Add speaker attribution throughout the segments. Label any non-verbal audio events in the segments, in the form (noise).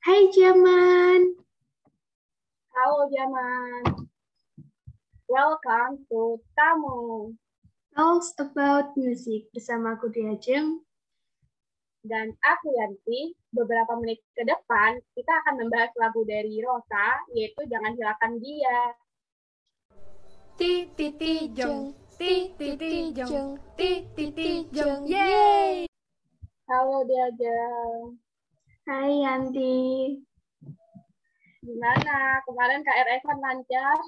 Speaker 1: Hai Jaman.
Speaker 2: Halo Jaman. Welcome to Tamu.
Speaker 1: Talks about music bersama aku Diajeng.
Speaker 2: Dan aku Yanti. Beberapa menit ke depan kita akan membahas lagu dari Rosa, yaitu Jangan Hilangkan Dia.
Speaker 3: Ti ti ti jong, ti ti ti jong, ti ti ti jong, yeay!
Speaker 2: Halo Diajeng.
Speaker 1: Hai Yanti.
Speaker 2: Gimana? Kemarin KRS-an lancar?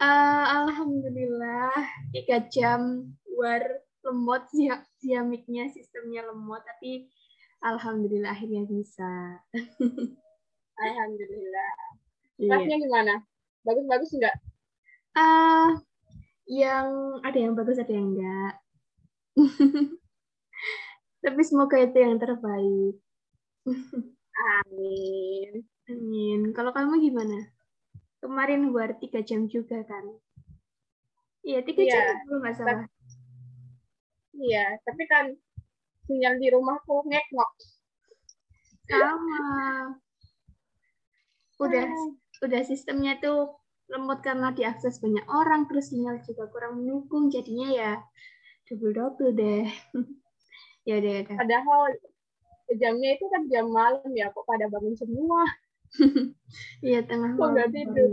Speaker 1: Uh, Alhamdulillah, tiga jam war lemot siamiknya sistemnya lemot tapi alhamdulillah akhirnya bisa (laughs)
Speaker 2: alhamdulillah kelasnya iya. gimana bagus-bagus enggak
Speaker 1: uh, yang ada yang bagus ada yang enggak (laughs) tapi semoga itu yang terbaik
Speaker 2: amin.
Speaker 1: Amin. Kalau kamu gimana? Kemarin buat tiga jam juga kan? Iya tiga iya, jam belum nggak salah.
Speaker 2: Iya, tapi kan sinyal di rumahku ngeknok.
Speaker 1: Sama. Udah udah sistemnya tuh lemot karena diakses banyak orang, terus sinyal juga kurang mendukung, jadinya ya double-double deh. (laughs) ya deh,
Speaker 2: ya Padahal jamnya itu kan jam malam ya, kok pada bangun semua. (laughs)
Speaker 1: Iya, tengah malam. Kok tidur?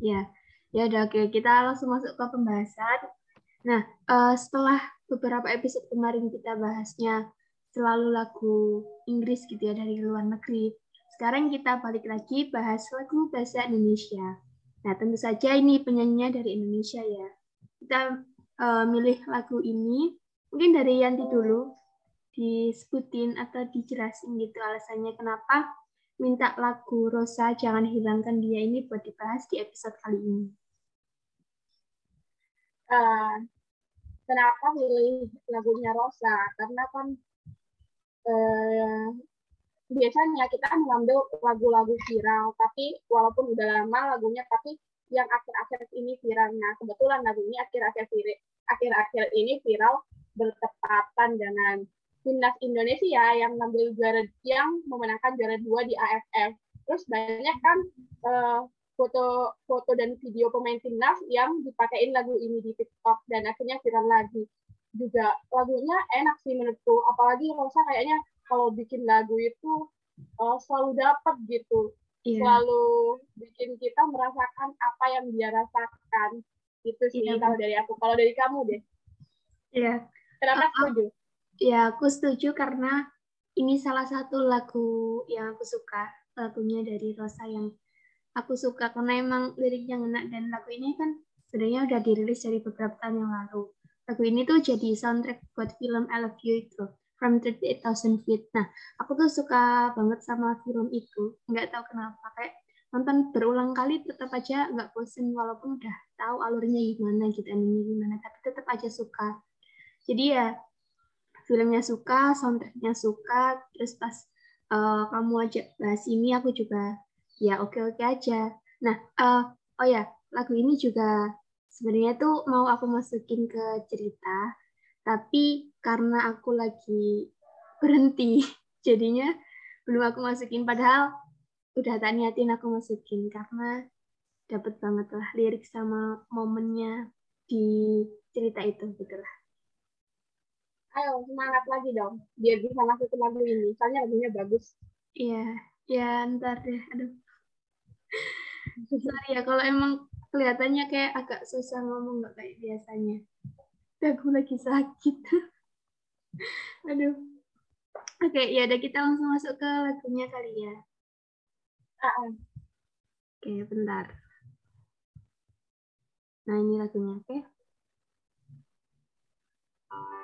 Speaker 1: Ya, ya udah oke, kita langsung masuk ke pembahasan. Nah, uh, setelah beberapa episode kemarin kita bahasnya selalu lagu Inggris gitu ya dari luar negeri. Sekarang kita balik lagi bahas lagu bahasa Indonesia. Nah, tentu saja ini penyanyinya dari Indonesia ya. Kita uh, milih lagu ini, mungkin dari Yanti dulu, disebutin atau dijelasin gitu alasannya kenapa minta lagu Rosa Jangan Hilangkan Dia ini buat dibahas di episode kali ini.
Speaker 2: Uh, kenapa pilih lagunya Rosa karena kan eh, biasanya kita mengambil lagu-lagu viral tapi walaupun udah lama lagunya tapi yang akhir-akhir ini viral nah kebetulan lagu ini akhir-akhir akhir-akhir ini viral bertepatan dengan timnas Indonesia yang ngambil juara yang memenangkan juara dua di AFF terus banyak kan uh, foto foto dan video pemain timnas yang dipakein lagu ini di TikTok dan akhirnya viral lagi juga lagunya enak sih menurutku apalagi Rosa kayaknya kalau bikin lagu itu uh, selalu dapat gitu yeah. selalu bikin kita merasakan apa yang dia rasakan itu sih yeah. kalau dari aku kalau dari kamu deh
Speaker 1: Iya. Yeah.
Speaker 2: Kenapa uh, setuju?
Speaker 1: Ya, aku setuju karena ini salah satu lagu yang aku suka, lagunya dari Rosa yang aku suka karena emang liriknya ngena dan lagu ini kan sebenarnya udah dirilis dari beberapa tahun yang lalu. Lagu ini tuh jadi soundtrack buat film I Love You itu From 38,000 Feet. Nah, aku tuh suka banget sama film itu. Nggak tahu kenapa kayak nonton berulang kali tetap aja nggak bosen walaupun udah tahu alurnya gimana gitu gimana tapi tetap aja suka jadi ya filmnya suka soundtracknya suka terus pas uh, kamu aja bahas ini aku juga ya oke-oke aja. Nah, uh, oh ya, lagu ini juga sebenarnya tuh mau aku masukin ke cerita, tapi karena aku lagi berhenti, (laughs) jadinya belum aku masukin. Padahal udah tak niatin aku masukin karena dapat banget lah lirik sama momennya di cerita itu gitu.
Speaker 2: Ayo semangat lagi dong, biar bisa masuk ke lagu ini. Soalnya lagunya bagus.
Speaker 1: Iya, ya ntar deh. Aduh, Sorry ya kalau emang kelihatannya kayak agak susah ngomong nggak kayak biasanya. Aku lagi sakit. (laughs) Aduh. Oke, ya udah kita langsung masuk ke lagunya kali ya.
Speaker 2: Uh
Speaker 1: Oke, bentar. Nah, ini lagunya, oke?
Speaker 4: terbaik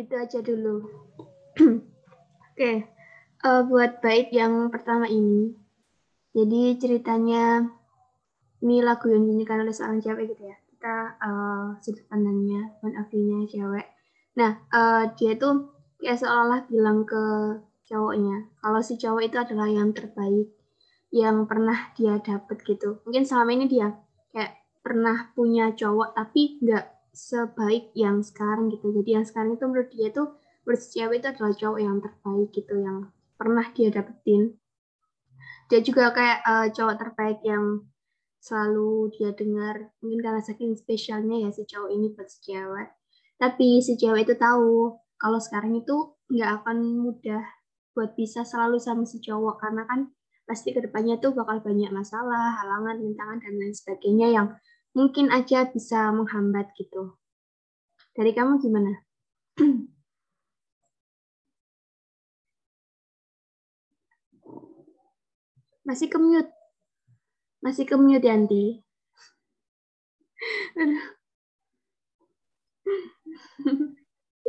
Speaker 1: segitu aja dulu. (clears throat) Oke, eh, buat bait yang pertama ini. Jadi ceritanya ini lagu yang dinyanyikan oleh seorang cewek gitu ya. Kita eh, sudut pandangnya, point of cewek. Nah, eh, dia tuh kayak seolah-olah bilang ke cowoknya, kalau si cowok itu adalah yang terbaik yang pernah dia dapet gitu. Mungkin selama ini dia kayak pernah punya cowok tapi nggak sebaik yang sekarang gitu. Jadi yang sekarang itu menurut dia tuh menurut itu adalah cowok yang terbaik gitu yang pernah dia dapetin. Dia juga kayak eh, cowok terbaik yang selalu dia dengar mungkin karena saking spesialnya ya si cowok ini buat si cewek. Tapi si cewek itu tahu kalau sekarang itu nggak akan mudah buat bisa selalu sama si cowok karena kan pasti ke depannya tuh bakal banyak masalah, halangan, rintangan dan lain sebagainya yang mungkin aja bisa menghambat gitu. Dari kamu gimana? (clears throat) Masih kemute. Masih kemute Yanti. Aduh. (laughs)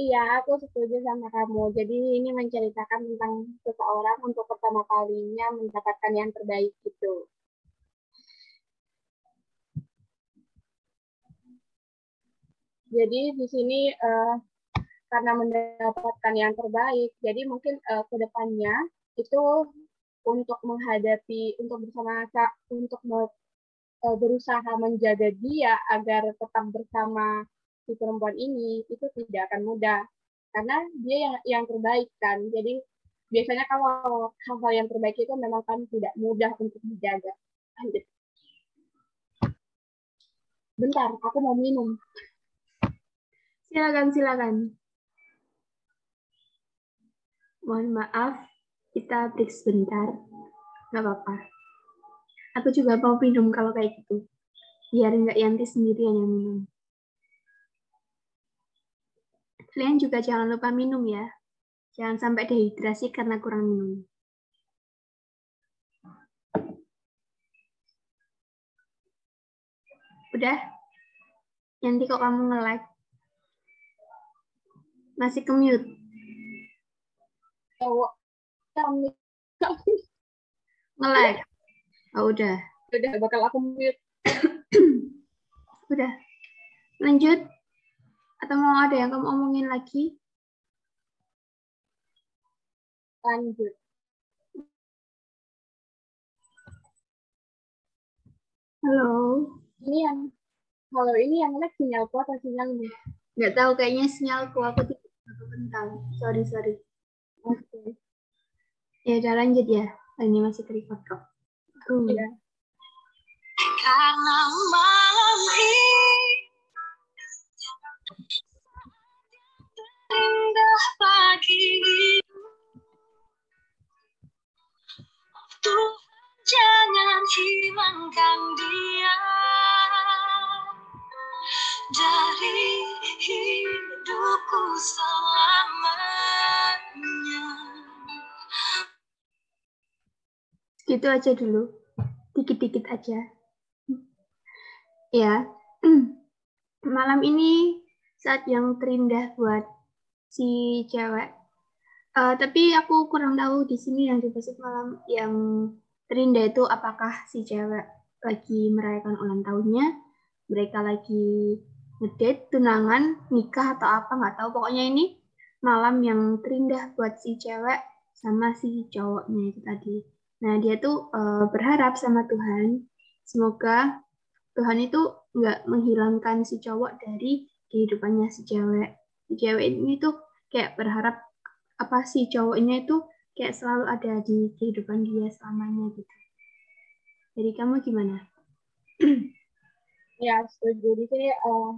Speaker 2: Iya, aku setuju sama kamu. Jadi ini menceritakan tentang seseorang untuk pertama kalinya mendapatkan yang terbaik gitu. Jadi di sini eh, karena mendapatkan yang terbaik, jadi mungkin eh, ke itu untuk menghadapi, untuk bersama untuk eh, berusaha menjaga dia agar tetap bersama si perempuan ini itu tidak akan mudah. Karena dia yang yang terbaik kan. Jadi biasanya kalau hal-hal yang terbaik itu memang kan tidak mudah untuk dijaga. Lanjut. Bentar aku mau minum
Speaker 1: Silakan, silakan. Mohon maaf, kita break sebentar. Nggak apa-apa. Aku juga mau minum kalau kayak gitu. Biar nggak Yanti sendirian yang minum. Kalian juga jangan lupa minum ya. Jangan sampai dehidrasi karena kurang minum. Udah? Yanti kok kamu nge-like? Masih ke-mute?
Speaker 2: cowok
Speaker 1: Nge-like? Oh, udah.
Speaker 2: udah bakal aku mute (coughs)
Speaker 1: Udah. Lanjut. Atau mau ada yang kamu omongin lagi?
Speaker 2: lanjut
Speaker 1: Halo.
Speaker 2: ini yang kalau ini yang lag sinyalku atau sinyalmu
Speaker 1: Nggak tahu, kayaknya sinyalku. Aku bentar. Sorry, sorry.
Speaker 2: oke
Speaker 1: Ya udah lanjut ya. Ini masih ke-record kok. Uh.
Speaker 2: Iya.
Speaker 4: Karena malam ini Indah pagi Tuhan jangan hilangkan dia Dari hidupku selamanya
Speaker 1: Gitu aja dulu. Dikit-dikit aja. Ya. (clears throat) Malam ini saat yang terindah buat si cewek. Eh, tapi aku kurang tahu di sini yang di Persib malam yang terindah itu apakah si cewek lagi merayakan ulang tahunnya, mereka lagi ngedate, tunangan, nikah atau apa nggak tahu. Pokoknya ini malam yang terindah buat si cewek sama si cowoknya itu tadi. Nah, dia tuh eh, berharap sama Tuhan, semoga Tuhan itu nggak menghilangkan si cowok dari kehidupannya si cewek. Si cewek ini tuh kayak berharap apa si cowoknya itu kayak selalu ada di kehidupan dia selamanya gitu. Jadi kamu gimana? (clears throat)
Speaker 2: ya setuju di sini eh,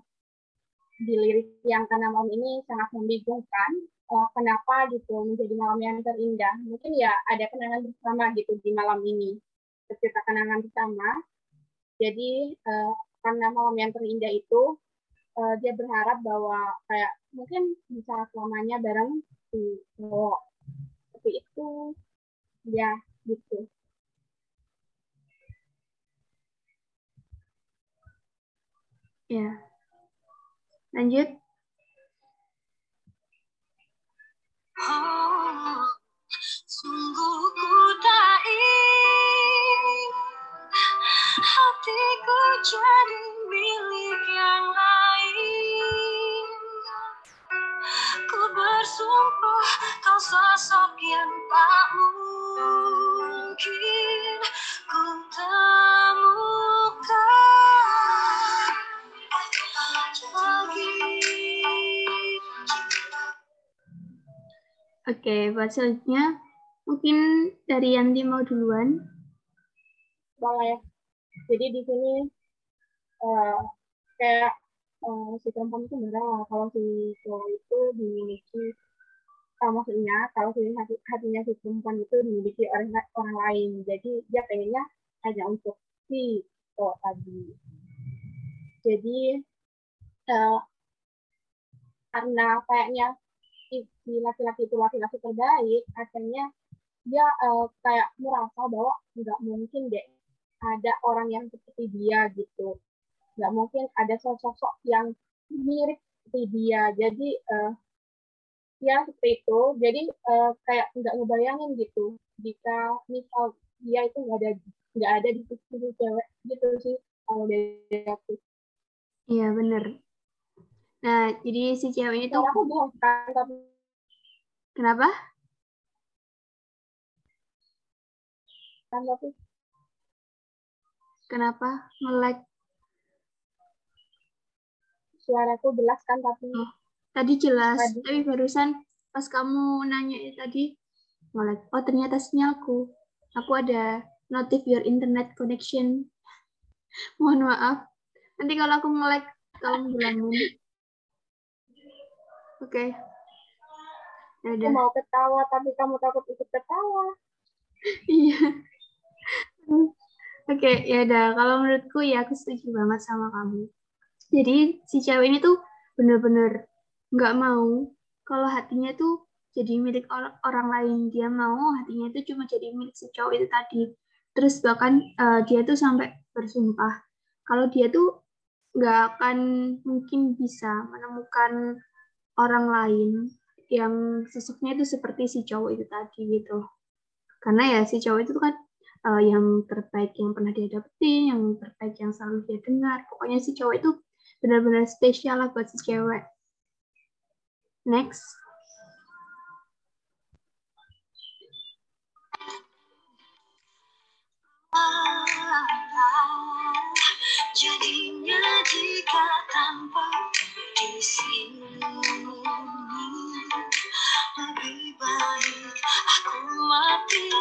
Speaker 2: di lirik yang karena malam ini sangat membingungkan eh, kenapa gitu menjadi malam yang terindah? Mungkin ya ada kenangan bersama gitu di malam ini ketika kenangan bersama. Jadi eh, karena malam yang terindah itu eh, dia berharap bahwa kayak mungkin bisa selamanya bareng si cowok. Seperti itu ya gitu.
Speaker 1: Ya. Lanjut.
Speaker 4: Oh, sungguh ku tak ingin hatiku jadi milik yang lain. Ku bersumpah kau sosok yang tak mungkin ku temukan.
Speaker 1: Oke, buat selanjutnya mungkin dari Yanti mau duluan.
Speaker 2: boleh. Jadi di sini eh, kayak eh, si perempuan itu benar kalau si cowok itu dimiliki eh, maksudnya kalau si hati, hatinya si perempuan itu dimiliki oleh orang lain. Jadi dia pengennya hanya untuk si cowok tadi. Jadi eh, karena kayaknya si laki-laki itu laki-laki terbaik akhirnya dia eh, kayak merasa bahwa nggak mungkin deh ada orang yang seperti dia gitu. Nggak mungkin ada sosok yang mirip seperti dia. Jadi eh, ya seperti itu. Jadi eh, kayak nggak ngebayangin gitu jika misal dia itu nggak ada nggak ada di sisi cewek gitu sih kalau dari aku.
Speaker 1: Iya, bener. Nah, jadi si cewek ini tuh
Speaker 2: kan
Speaker 1: kenapa?
Speaker 2: kan
Speaker 1: Kenapa nge-lag?
Speaker 2: suaraku jelas kan tapi
Speaker 1: Oh. Tadi jelas,
Speaker 2: Tadi.
Speaker 1: tapi barusan pas kamu nanya tadi nge-lag. Oh, ternyata sinyalku. Aku ada notif your internet connection. (laughs) Mohon maaf. Nanti kalau aku nge-lag, tolong bilangin. Oke. Ya
Speaker 2: aku
Speaker 1: udah.
Speaker 2: mau ketawa tapi kamu takut ikut ketawa
Speaker 1: Iya. Oke, ya udah. Kalau menurutku ya aku setuju banget sama kamu. Jadi si cewek ini tuh bener-bener nggak mau kalau hatinya tuh jadi milik or- orang lain. Dia mau hatinya itu cuma jadi milik si cowok itu tadi. Terus bahkan eh, dia tuh sampai bersumpah kalau dia tuh nggak akan mungkin bisa menemukan orang lain yang sosoknya itu seperti si cowok itu tadi gitu karena ya si cowok itu kan uh, yang terbaik yang pernah dia dapetin, yang terbaik yang selalu dia dengar. Pokoknya si cowok itu benar-benar spesial lah buat si cewek. Next.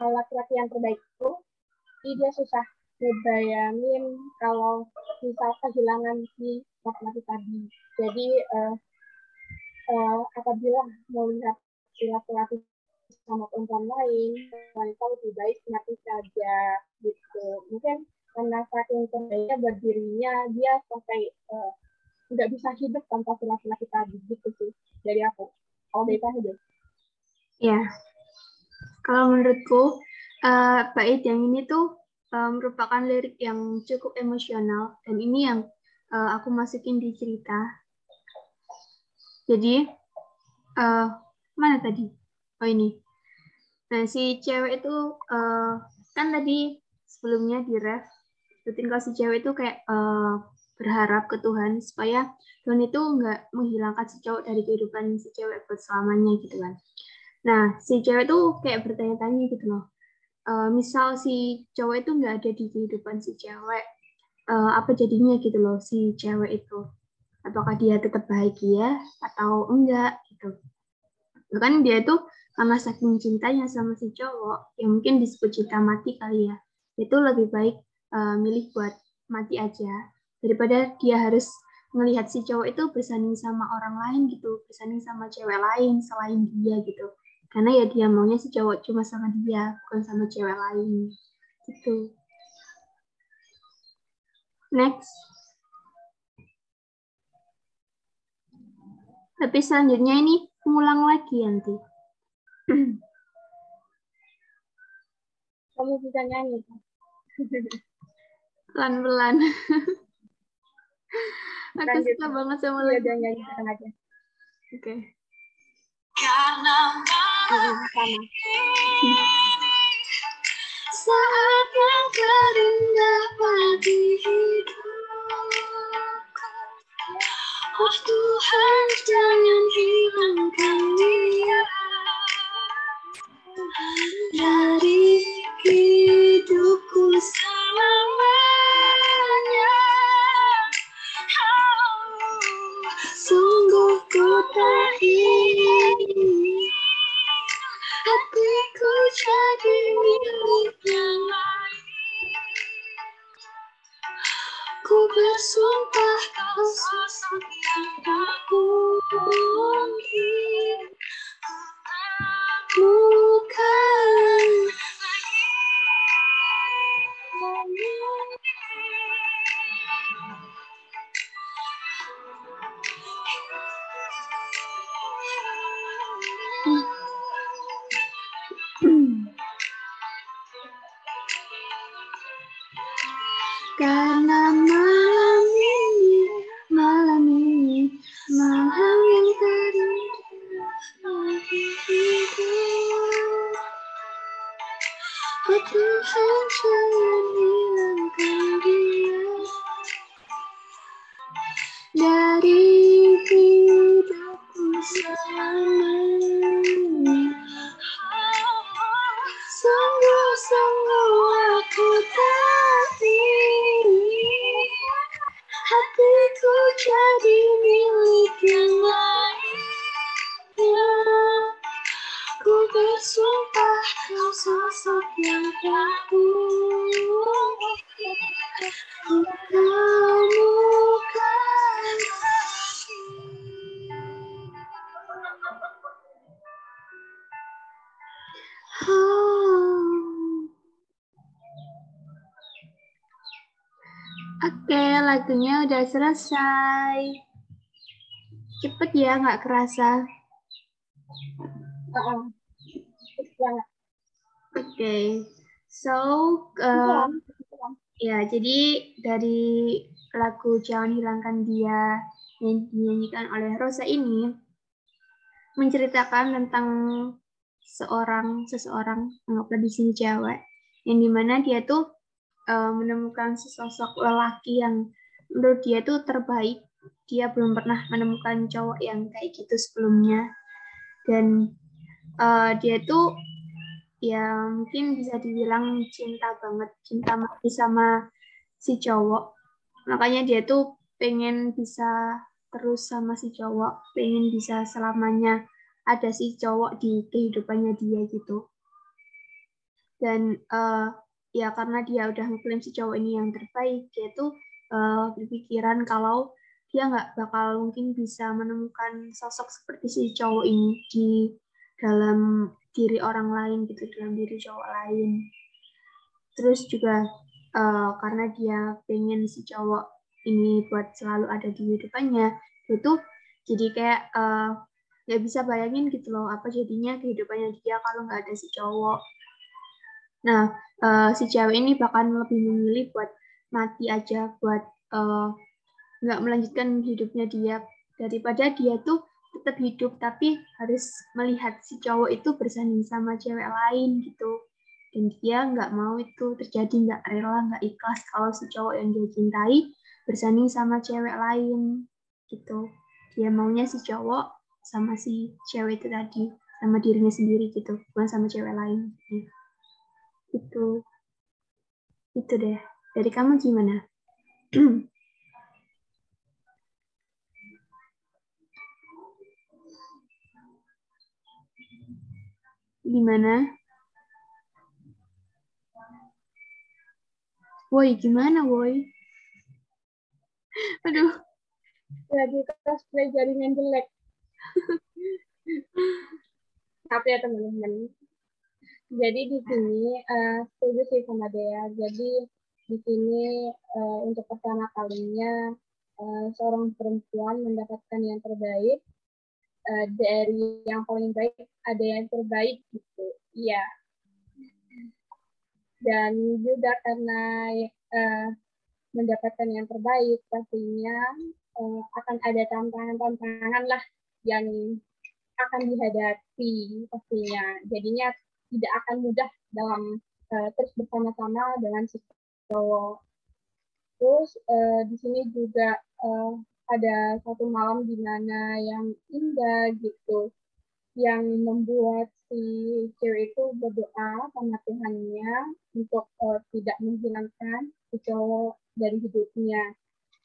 Speaker 2: kalau laki-laki yang terbaik itu dia susah ngebayangin kalau misal kehilangan si laki-laki tadi. Jadi eh, eh, apabila melihat si laki-laki sama perempuan lain, wanita lebih baik mati saja gitu. Mungkin karena saking terbaiknya berdirinya dia sampai eh, nggak bisa hidup tanpa laki-laki tadi gitu sih dari aku. Kalau dari kamu deh.
Speaker 1: Ya, kalau menurutku uh, bait yang ini tuh uh, merupakan lirik yang cukup emosional dan ini yang uh, aku masukin di cerita. Jadi uh, mana tadi? Oh ini. Nah si cewek itu uh, kan tadi sebelumnya di ref rutin kalau si cewek itu kayak uh, berharap ke Tuhan supaya Tuhan itu nggak menghilangkan si cowok dari kehidupan si cewek buat selamanya gitu kan. Nah, si cewek tuh kayak bertanya-tanya gitu loh. Eh, misal si cowok itu nggak ada di kehidupan si cewek, eh, apa jadinya gitu loh si cewek itu? Apakah dia tetap bahagia atau enggak gitu? Bahkan dia itu karena saking cintanya sama si cowok, yang mungkin disebut cinta mati kali ya, itu lebih baik eh, milih buat mati aja daripada dia harus melihat si cowok itu bersanding sama orang lain gitu, bersanding sama cewek lain selain dia gitu karena ya dia maunya si cowok cuma sama dia bukan sama cewek lain. Gitu. Next. Tapi selanjutnya ini ngulang lagi nanti.
Speaker 2: Kamu bisa nyanyi
Speaker 1: pelan-pelan. Aku suka banget sama
Speaker 2: iya,
Speaker 1: lagu oke.
Speaker 4: Okay. karena
Speaker 2: Hmm,
Speaker 4: saat yang terindah bagi hidupku. Oh Tuhan jangan hilangkan dia dari jadi milik. Ku bersumpah kau sosok yang Karena Oke, lagunya udah selesai. Cepet ya, nggak kerasa.
Speaker 1: Oke, so uh, ya jadi dari lagu Jangan Hilangkan Dia yang dinyanyikan oleh Rosa ini menceritakan tentang seorang seseorang anggaplah di sini cewek yang di mana dia tuh uh, menemukan sesosok lelaki yang menurut dia tuh terbaik. Dia belum pernah menemukan cowok yang kayak gitu sebelumnya. Dan uh, dia tuh ya mungkin bisa dibilang cinta banget. Cinta mati sama si cowok. Makanya dia tuh pengen bisa terus sama si cowok. Pengen bisa selamanya ada si cowok di kehidupannya dia gitu. Dan uh, ya karena dia udah ngeklaim si cowok ini yang terbaik tuh uh, berpikiran kalau dia nggak bakal mungkin bisa menemukan sosok seperti si cowok ini di dalam diri orang lain gitu dalam diri cowok lain. Terus juga uh, karena dia pengen si cowok ini buat selalu ada di kehidupannya itu jadi kayak nggak uh, bisa bayangin gitu loh apa jadinya kehidupannya dia kalau nggak ada si cowok nah uh, si cewek ini bahkan lebih memilih buat mati aja buat nggak uh, melanjutkan hidupnya dia. Daripada dia tuh tetap hidup tapi harus melihat si cowok itu bersanding sama cewek lain gitu. Dan dia nggak mau itu terjadi nggak rela nggak ikhlas kalau si cowok yang dia cintai bersanding sama cewek lain gitu. Dia maunya si cowok sama si cewek itu tadi sama dirinya sendiri gitu bukan sama cewek lain itu itu deh dari kamu gimana (clears throat) Gimana? Woi, gimana, woi? (laughs) Aduh.
Speaker 2: Lagi cosplay jaringan jelek. (laughs) Maaf ya teman-teman. Jadi di sini uh, setuju sih sama Dea. Jadi di sini uh, untuk pertama kalinya uh, seorang perempuan mendapatkan yang terbaik uh, dari yang paling baik ada yang terbaik gitu. Iya. Dan juga karena uh, mendapatkan yang terbaik pastinya uh, akan ada tantangan-tantangan lah yang akan dihadapi pastinya. Jadinya tidak akan mudah dalam uh, terus bersama-sama dengan si cowok. Terus uh, di sini juga uh, ada satu malam di mana yang indah gitu, yang membuat si cewek itu berdoa sama Tuhannya untuk uh, tidak menghilangkan si cowok dari hidupnya,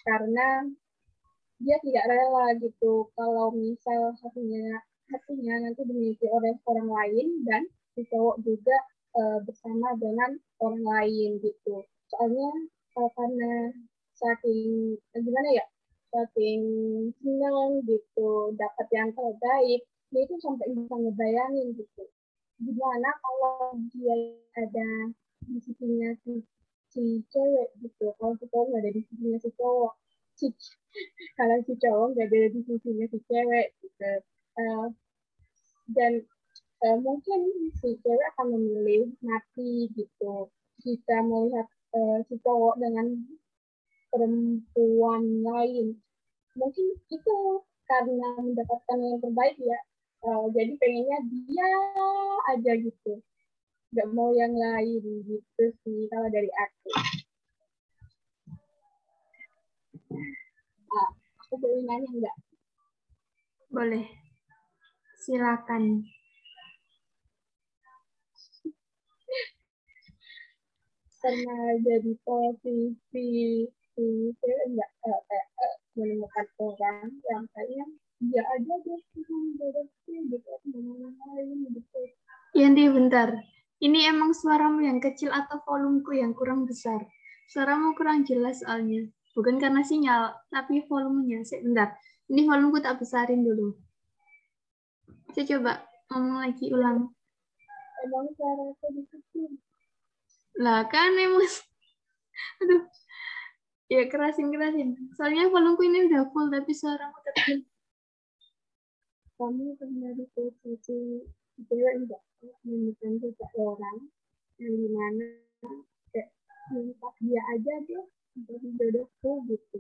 Speaker 2: karena dia tidak rela gitu kalau misal hatinya hatinya nanti dimiliki oleh orang lain dan si cowok juga uh, bersama dengan orang lain gitu. Soalnya uh, karena saking gimana ya saking senang gitu dapat yang terbaik dia itu sampai bisa ngebayangin gitu. Gimana kalau dia ada di sisinya si, si cewek gitu. Kalau si cowok nggak ada di sisinya si cowok. Si, (laughs) kalau si cowok nggak ada di sisinya si cewek gitu. Uh, dan uh, mungkin si cewek akan memilih mati gitu. Jika melihat uh, si cowok dengan perempuan lain. Mungkin itu karena mendapatkan yang terbaik ya. Uh, jadi pengennya dia aja gitu. Nggak mau yang lain gitu sih kalau dari aku. Uh, aku boleh nanya nggak?
Speaker 1: Boleh. Silakan
Speaker 2: karena jadi posisi si enggak uh, uh, uh, menemukan orang yang kayaknya dia aja dia sih gitu lain gitu.
Speaker 1: Yanti bentar. Ini emang suaramu yang kecil atau volumku yang kurang besar? Suaramu kurang jelas soalnya. Bukan karena sinyal tapi volumenya. Saya bentar. Ini volumku tak besarin dulu. Saya coba ngomong lagi ulang.
Speaker 2: Emang suaraku dikecil
Speaker 1: lah kan emang (laughs) aduh. Ya kerasin kerasin. Soalnya volumeku ini udah full tapi suaramu tetap
Speaker 2: kamu pernah di posisi cewek enggak? Menemukan seseorang yang di mana kayak minta dia aja dia jadi jodohku gitu.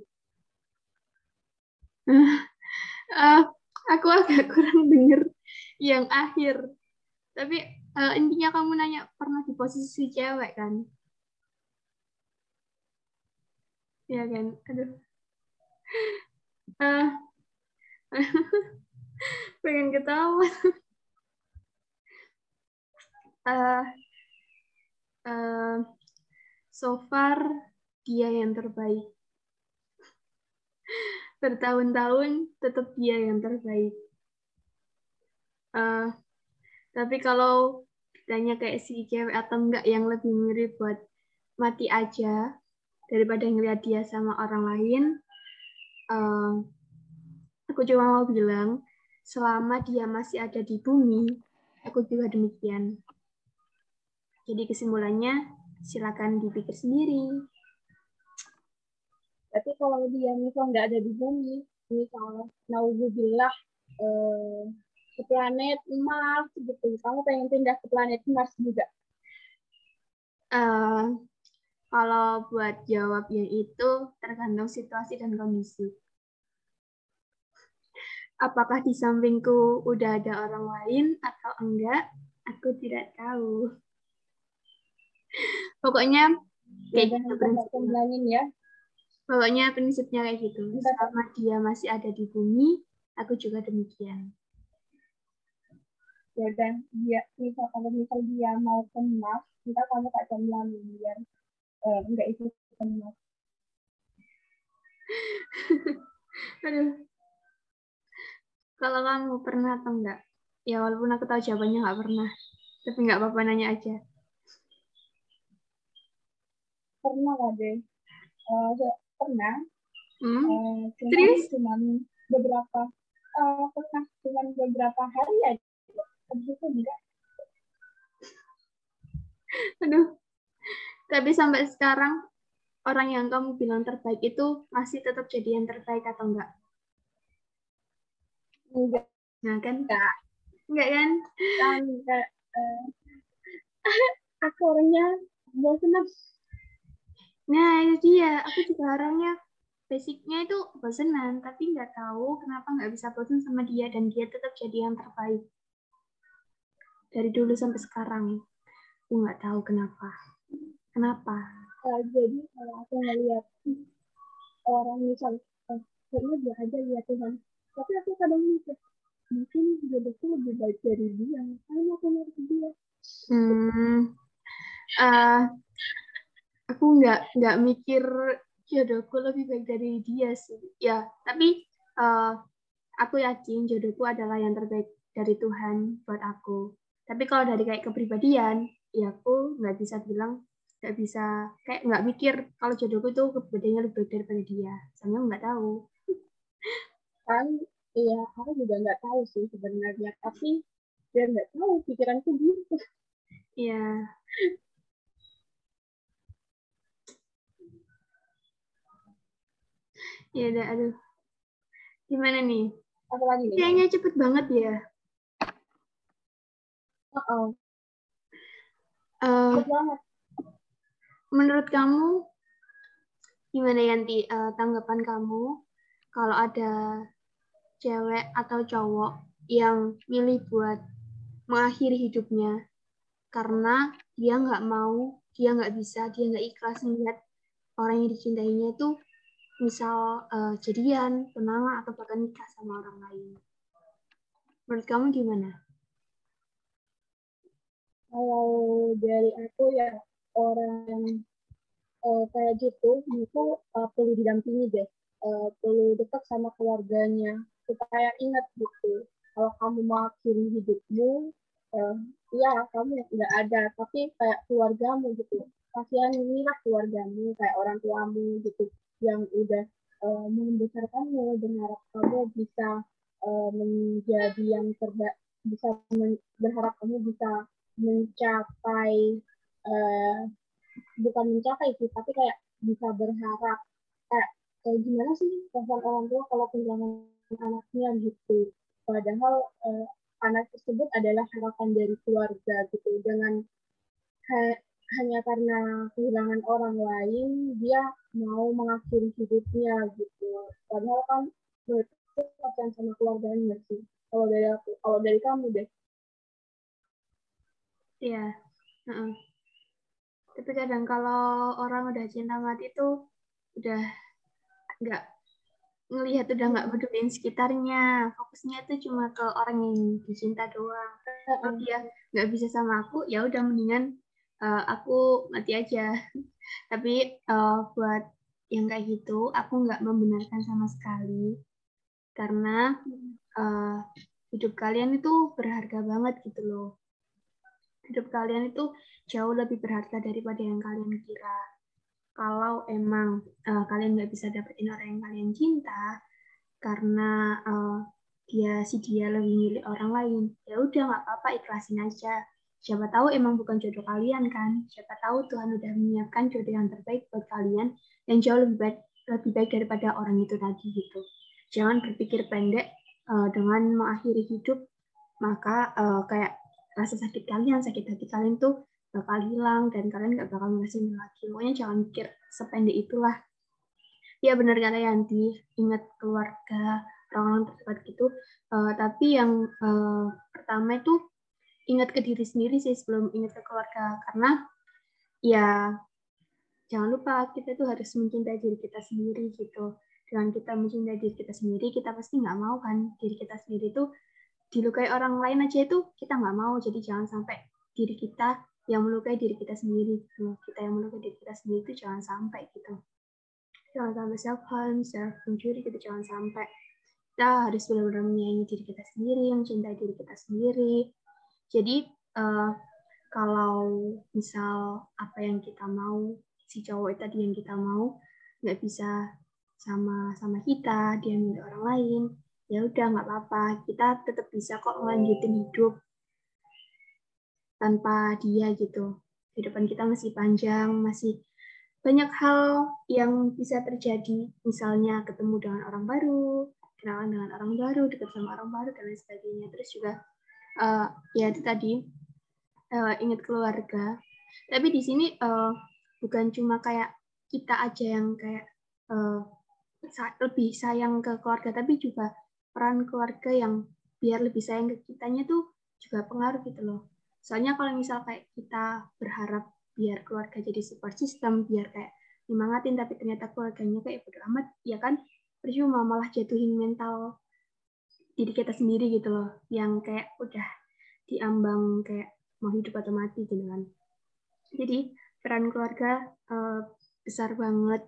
Speaker 1: Uh, (laughs) aku agak kurang denger yang akhir. Tapi uh, intinya kamu nanya pernah di posisi cewek kan? Ya kan? Aduh. Uh, (laughs) (laughs) pengen ketawa. Uh, (laughs) uh, so far dia yang terbaik. Bertahun-tahun tetap dia yang terbaik. Uh, tapi kalau ditanya kayak si cewek atau enggak yang lebih mirip buat mati aja daripada ngeliat dia sama orang lain uh, aku cuma mau bilang selama dia masih ada di bumi aku juga demikian. Jadi kesimpulannya silakan dipikir sendiri.
Speaker 2: Tapi kalau dia misal nggak ada di bumi misal naudzubillah eh, ke planet Mars gitu kamu pengen pindah ke planet Mars juga
Speaker 1: uh, kalau buat jawab yang itu tergantung situasi dan kondisi. Apakah di sampingku udah ada orang lain atau enggak? Aku tidak tahu. Pokoknya kayak gitu prinsipnya.
Speaker 2: ya.
Speaker 1: Pokoknya prinsipnya kayak gitu. Selama dia masih ada di bumi, aku juga demikian.
Speaker 2: Ya dan dia misal kalau misal dia mau ke Mars, kita kamu tak jam biar eh, enggak ikut semua. (laughs)
Speaker 1: Aduh. Kalau kamu pernah atau enggak? Ya walaupun aku tahu jawabannya nggak pernah. Tapi nggak apa-apa nanya aja.
Speaker 2: Pernah lah deh. Uh, pernah.
Speaker 1: Hmm?
Speaker 2: Uh, cuman? Cuman beberapa. Uh, pernah cuman beberapa hari aja. Enggak.
Speaker 1: Aduh. Tapi sampai sekarang orang yang kamu bilang terbaik itu masih tetap jadi yang terbaik atau enggak?
Speaker 2: Enggak
Speaker 1: Nah kan?
Speaker 2: Enggak.
Speaker 1: Enggak kan?
Speaker 2: kayak eh, aku orangnya bosan
Speaker 1: Nah itu dia, aku juga orangnya basicnya itu bosenan, tapi nggak tahu kenapa nggak bisa bosen sama dia dan dia tetap jadi yang terbaik dari dulu sampai sekarang. Aku nggak tahu kenapa. Kenapa?
Speaker 2: Eh, jadi kalau aku ngeliat orang misal eh, kayaknya dia aja ya Tuhan tapi aku kadang mikir mungkin jodohku lebih baik dari dia ngapain aku nyari dia
Speaker 1: Hmm, eh, aku nggak nggak mikir jodohku lebih baik dari dia sih. Ya, tapi eh, aku yakin jodohku adalah yang terbaik dari Tuhan buat aku. Tapi kalau dari kayak kepribadian, ya aku nggak bisa bilang nggak bisa kayak nggak mikir kalau jodohku itu kepribadiannya lebih baik daripada dia. Soalnya nggak tahu.
Speaker 2: kan iya aku juga nggak tahu sih sebenarnya tapi dia nggak tahu pikiranku gitu
Speaker 1: Iya. Ya udah, aduh. Gimana nih?
Speaker 2: apa lagi
Speaker 1: Kayaknya cepet banget ya.
Speaker 2: Oh, banget
Speaker 1: menurut kamu gimana Yanti Eh, tanggapan kamu kalau ada cewek atau cowok yang milih buat mengakhiri hidupnya karena dia nggak mau, dia nggak bisa, dia nggak ikhlas melihat orang yang dicintainya itu misal eh, jadian, tunangan atau bahkan nikah sama orang lain. Menurut kamu gimana?
Speaker 2: Kalau dari aku ya orang eh, kayak gitu itu eh, perlu didampingi deh. Eh, perlu dekat sama keluarganya supaya ingat gitu. Kalau kamu mau akhiri hidupmu eh, ya kamu nggak ada. Tapi kayak keluargamu gitu. Kasihan inilah keluargamu kayak orang tuamu gitu yang udah eh, membesarkanmu berharap kamu bisa eh, menjadi yang terbaik bisa berharap kamu bisa mencapai eh, bukan mencapai sih tapi kayak bisa berharap. Kayak eh, gimana sih perasaan orang tua kalau kehilangan anaknya gitu? Padahal eh, anak tersebut adalah harapan dari keluarga gitu. Dengan ha- hanya karena kehilangan orang lain dia mau mengakhiri hidupnya gitu. Padahal kan aku kasihan sama keluarganya sih? Kalau dari aku kalau dari kamu deh
Speaker 1: Iya. heeh. Tapi kadang kalau orang udah cinta mati tuh udah nggak ngelihat udah nggak peduliin sekitarnya. Fokusnya tuh cuma ke orang yang dicinta doang. Kalau dia nggak bisa sama aku ya udah mendingan eh, aku mati aja. (laughs) Tapi eh, buat yang kayak gitu aku nggak membenarkan sama sekali. Karena eh, hidup kalian itu berharga banget gitu loh hidup kalian itu jauh lebih berharga daripada yang kalian kira. Kalau emang eh, kalian nggak bisa dapetin orang yang kalian cinta karena eh, dia si dia lebih milih orang lain ya udah nggak apa-apa ikhlasin aja. Siapa tahu emang bukan jodoh kalian kan? Siapa tahu Tuhan udah menyiapkan jodoh yang terbaik buat kalian yang jauh lebih baik lebih baik daripada orang itu tadi gitu. Jangan berpikir pendek eh, dengan mengakhiri hidup maka eh, kayak rasa sakit kalian sakit hati kalian tuh bakal hilang dan kalian nggak bakal ngerasain lagi. Pokoknya jangan mikir sependek itulah. Ya benar kata Yanti, ingat keluarga, orang-orang terdekat gitu. Eh, tapi yang eh, pertama itu ingat ke diri sendiri sih sebelum ingat ke keluarga. Karena ya jangan lupa kita tuh harus mencintai diri kita sendiri gitu. Dengan kita mencintai diri kita sendiri, kita pasti nggak mau kan diri kita sendiri tuh dilukai orang lain aja itu kita nggak mau. Jadi jangan sampai diri kita yang melukai diri kita sendiri gitu. Kita yang melukai diri kita sendiri itu jangan sampai gitu. Jangan sampai self harm, self injury gitu jangan sampai. Kita harus benar-benar menyayangi diri kita sendiri, mencintai diri kita sendiri. Jadi eh, kalau misal apa yang kita mau, si cowok tadi yang kita mau nggak bisa sama sama kita, dia milih orang lain, ya udah nggak apa-apa. Kita tetap bisa kok melanjutin hidup tanpa dia gitu. Kehidupan kita masih panjang, masih banyak hal yang bisa terjadi. Misalnya ketemu dengan orang baru, kenalan dengan orang baru dekat sama orang baru dan lain sebagainya terus juga uh, ya itu tadi uh, ingat keluarga tapi di sini uh, bukan cuma kayak kita aja yang kayak uh, lebih sayang ke keluarga tapi juga peran keluarga yang biar lebih sayang ke kitanya tuh juga pengaruh gitu loh. Soalnya kalau misal kayak kita berharap biar keluarga jadi support system biar kayak nyemangatin tapi ternyata keluarganya kayak bodo amat ya kan percuma malah jatuhin mental diri kita sendiri gitu loh yang kayak udah diambang kayak mau hidup atau mati gitu kan. Jadi peran keluarga uh, besar banget.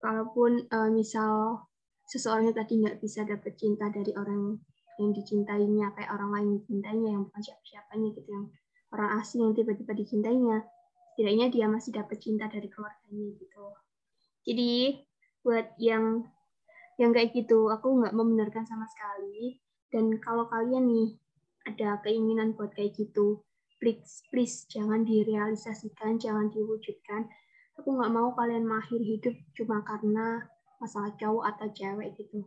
Speaker 1: Kalaupun uh, misal seseorang tadi nggak bisa dapet cinta dari orang yang dicintainya kayak orang lain dicintainya yang bukan siapa-siapanya gitu yang orang asing yang tiba-tiba dicintainya setidaknya dia masih dapat cinta dari keluarganya gitu. Jadi buat yang yang kayak gitu aku nggak membenarkan sama sekali. Dan kalau kalian nih ada keinginan buat kayak gitu please please jangan direalisasikan jangan diwujudkan. Aku nggak mau kalian mahir hidup cuma karena masalah cowok atau cewek gitu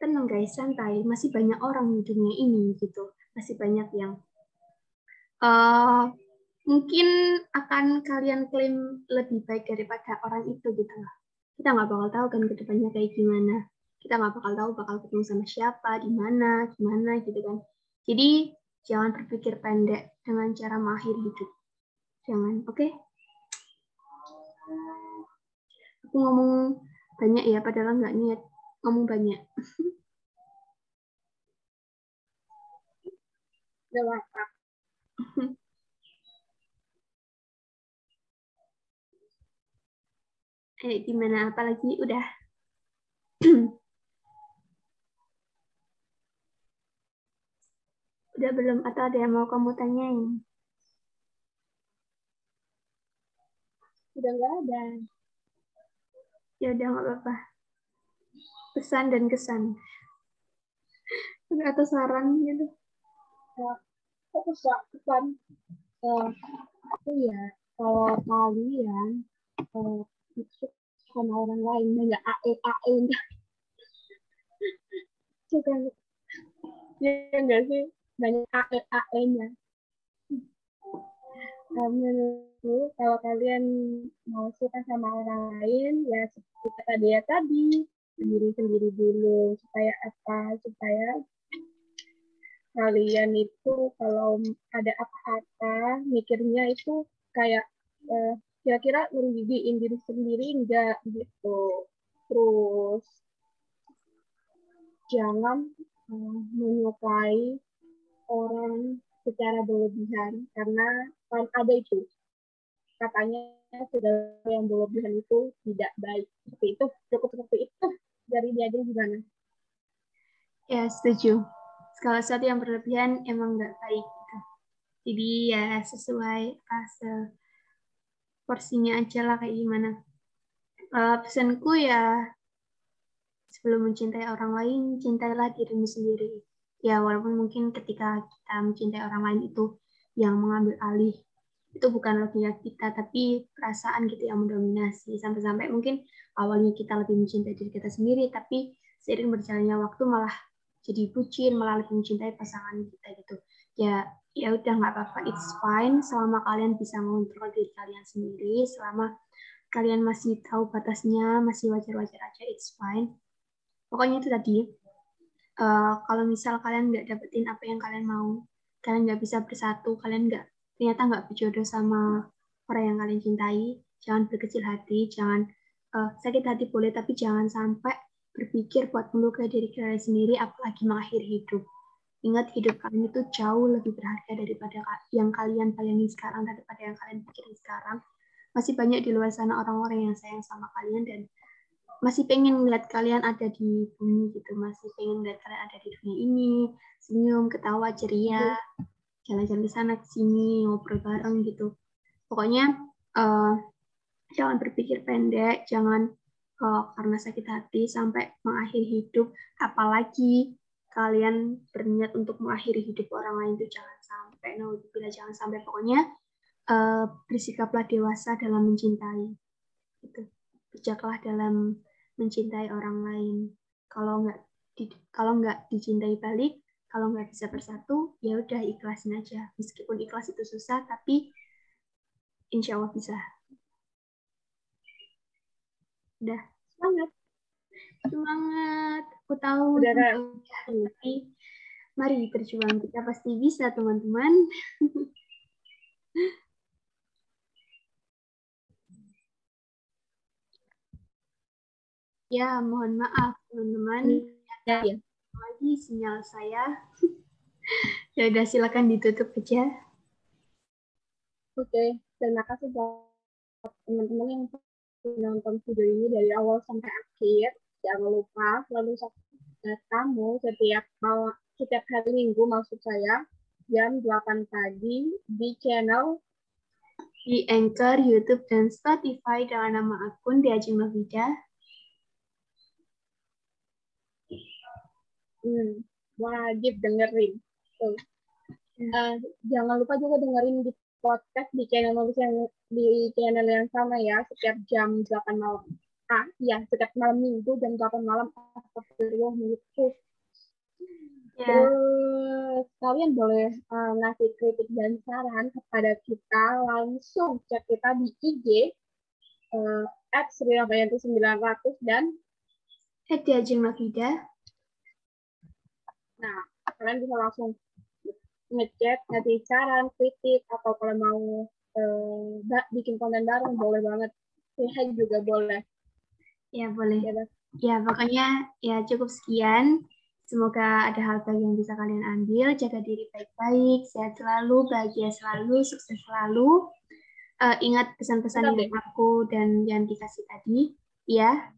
Speaker 1: tenang guys, santai. Masih banyak orang di dunia ini gitu. Masih banyak yang uh, mungkin akan kalian klaim lebih baik daripada orang itu gitu lah. Kita nggak bakal tahu kan ke depannya kayak gimana. Kita nggak bakal tahu bakal ketemu sama siapa, di mana, gimana gitu kan. Jadi jangan berpikir pendek dengan cara mahir hidup. Jangan, oke? Okay? Aku ngomong banyak ya, padahal nggak niat ngomong banyak. (laughs) Eh, gimana? Apalagi udah. (clears throat) udah belum? Atau ada yang mau kamu tanyain?
Speaker 2: Udah nggak ada.
Speaker 1: Ya udah nggak apa-apa. Pesan dan kesan. Atau saran gitu.
Speaker 2: Ya, aku pesan uh, aku ya kalau kalian uh, sama orang lain nggak ae ae (laughs) suka ya enggak sih banyak ae ae nya menurutku kalau kalian mau suka sama orang lain ya seperti kata dia tadi sendiri-sendiri dulu supaya apa? Supaya kalian itu kalau ada apa-apa mikirnya itu kayak uh, kira-kira merugiin diri sendiri enggak gitu. Terus jangan uh, menyukai orang secara berlebihan karena kan ada itu katanya sudah yang berlebihan itu tidak baik seperti itu cukup seperti itu dari dia gimana?
Speaker 1: Ya, setuju. Segala sesuatu yang berlebihan emang nggak baik. Gitu. Jadi ya sesuai fase porsinya aja lah kayak gimana. Uh, pesanku ya sebelum mencintai orang lain, cintailah dirimu sendiri. Ya walaupun mungkin ketika kita mencintai orang lain itu yang mengambil alih itu bukan logika kita tapi perasaan gitu yang mendominasi. Sampai-sampai mungkin awalnya kita lebih mencintai diri kita sendiri tapi seiring berjalannya waktu malah jadi bucin malah lebih mencintai pasangan kita gitu. Ya ya udah nggak apa-apa. It's fine. Selama kalian bisa mengontrol diri kalian sendiri selama kalian masih tahu batasnya masih wajar-wajar aja it's fine. Pokoknya itu tadi uh, kalau misal kalian nggak dapetin apa yang kalian mau kalian nggak bisa bersatu kalian nggak ternyata nggak berjodoh sama orang yang kalian cintai, jangan berkecil hati, jangan uh, sakit hati boleh, tapi jangan sampai berpikir buat melukai diri kalian sendiri, apalagi mengakhiri hidup. Ingat hidup kalian itu jauh lebih berharga daripada yang kalian bayangin sekarang, daripada yang kalian pikirin sekarang. Masih banyak di luar sana orang-orang yang sayang sama kalian dan masih pengen melihat kalian ada di bumi gitu, masih pengen melihat kalian ada di dunia ini, senyum, ketawa, ceria, jalan-jalan ke sana ke sini ngobrol bareng gitu. Pokoknya uh, jangan berpikir pendek jangan uh, karena sakit hati sampai mengakhiri hidup. Apalagi kalian berniat untuk mengakhiri hidup orang lain itu jangan sampai nah bila jangan sampai. Pokoknya uh, bersikaplah dewasa dalam mencintai. Itu bijaklah dalam mencintai orang lain kalau nggak di- kalau nggak dicintai balik, kalau nggak bisa bersatu, ya udah ikhlasin aja. Meskipun ikhlas itu susah, tapi insya Allah bisa. Udah,
Speaker 2: Semangat.
Speaker 1: semangat. Aku tahu
Speaker 2: Udah
Speaker 1: tapi mari berjuang. Kita pasti bisa, teman-teman. (laughs) Ya, mohon maaf, teman-teman.
Speaker 2: ya, ya.
Speaker 1: Lagi sinyal saya. (laughs) Ya udah, silakan ditutup aja.
Speaker 2: Oke, terima kasih buat teman-teman yang menonton video ini dari awal sampai akhir. Jangan lupa selalu kamu setiap mal- setiap hari Minggu maksud saya jam 8 pagi di channel
Speaker 1: Di Anchor, YouTube, dan Spotify dengan nama akun Diajeng Novida.
Speaker 2: Hmm, wajib dengerin. Tuh. Eh, jangan lupa juga dengerin di podcast di channel nulis yang di channel yang sama ya setiap jam 8 malam. Ah, iya, setiap malam Minggu jam 8 malam Astagfirullah gitu.
Speaker 1: Ya,
Speaker 2: Terus kalian boleh uh, ngasih kritik dan saran kepada kita langsung cek kita di IG uh, at Rabayanti 900 dan
Speaker 1: at Diajeng Novida.
Speaker 2: Nah kalian bisa langsung ngechat ngasih saran kritik atau kalau mau uh, ba- bikin konten bareng boleh banget say juga boleh
Speaker 1: Ya, boleh.
Speaker 2: ya?
Speaker 1: Ya, pokoknya ya cukup sekian. Semoga ada hal baik yang bisa kalian ambil. Jaga diri baik-baik, sehat selalu, bahagia selalu, sukses selalu. Eh, ingat pesan-pesan yang aku dan yang dikasih tadi. Ya,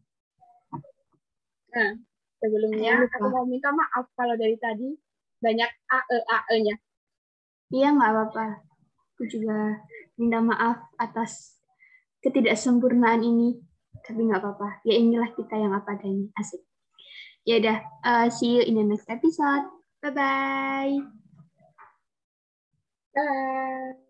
Speaker 2: nah sebelumnya
Speaker 1: lupa.
Speaker 2: aku mau minta maaf kalau dari tadi banyak ae ae nya
Speaker 1: iya nggak apa-apa. Aku juga minta maaf atas ketidaksempurnaan ini. Tapi nggak apa-apa. Ya inilah kita yang apa adanya. Asik. Ya udah, eh, see you in the next episode. Bye-bye.
Speaker 2: Bye.